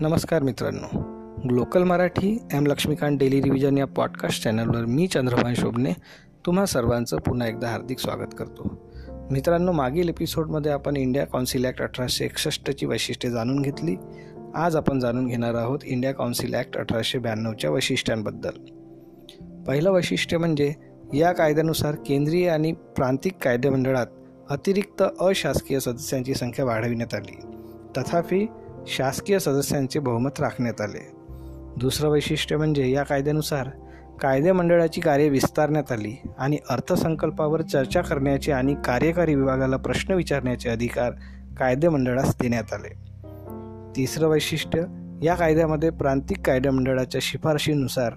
नमस्कार मित्रांनो. Glocal Marathi M Laxmikanth daily revision या पॉडकास्ट चॅनलवर मी चंद्रभान शोभने तुम्हा सर्वांचं पुन्हा एकदा हार्दिक स्वागत करतो. मित्रांनो मागील एपिसोडमध्ये आपण इंडिया काउन्सिल ॲक्ट अठराशे एकसष्टची वैशिष्ट्ये जाणून घेतली. आज आपण जाणून घेणार आहोत इंडिया काउन्सिल ॲक्ट अठराशे ब्याण्णवच्या वैशिष्ट्यांबद्दल. पहिलं वैशिष्ट्य म्हणजे या कायद्यानुसार केंद्रीय आणि प्रांतिक कायदेमंडळात अतिरिक्त अशासकीय सदस्यांची संख्या वाढविण्यात आली. तथापि शासकीय सदस्यांचे बहुमत राखण्यात आले. दुसरं वैशिष्ट्य म्हणजे या कायद्यानुसार कायदेमंडळाची कार्ये विस्तारण्यात आली आणि अर्थसंकल्पावर चर्चा करण्याचे आणि कार्यकारी विभागाला प्रश्न विचारण्याचे अधिकार कायदेमंडळास देण्यात आले. तिसरं वैशिष्ट्य या कायद्यामध्ये प्रांतिक कायदेमंडळाच्या शिफारशीनुसार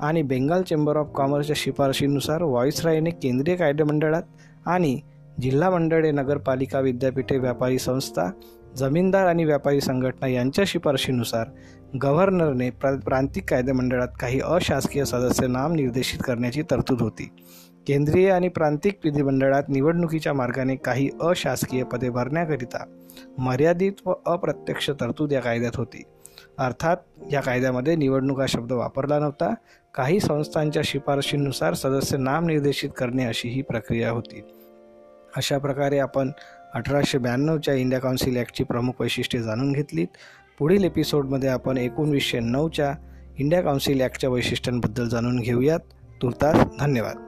आणि बेंगाल चेंबर ऑफ कॉमर्सच्या शिफारशीनुसार व्हॉइसरायने केंद्रीय कायदेमंडळात आणि जिल्हा मंडळे नगरपालिका विद्यापीठे व्यापारी संस्था जमीनदार आणि व्यापारी संघटना यांच्या शिफारशीनुसार गव्हर्नरने प्र प्रांतिक कायदेमंडळात काही अशासकीय सदस्य नाम निर्देशित करण्याची तरतूद होती. केंद्रीय आणि प्रांतिक विधिमंडळात निवडणुकीच्या मार्गाने काही अशासकीय पदे भरण्याकरिता मर्यादित व अप्रत्यक्ष तरतूद या कायद्यात होती. अर्थात या कायद्यामध्ये निवडणूक हा शब्द वापरला नव्हता. काही संस्थांच्या शिफारशीनुसार सदस्य नाम निर्देशित करणे अशी ही प्रक्रिया होती. अशा प्रकारे आपण अठराशे ब्याण्णवच्या इंडिया काउन्सिल ॲक्टची प्रमुख वैशिष्ट्ये जाणून घेतलीत. पुढील एपिसोडमध्ये आपण एकोणवीसशे नऊच्या इंडिया काउन्सिल ॲक्टच्या वैशिष्ट्यांबद्दल जाणून घेऊयात. तुर्तास धन्यवाद.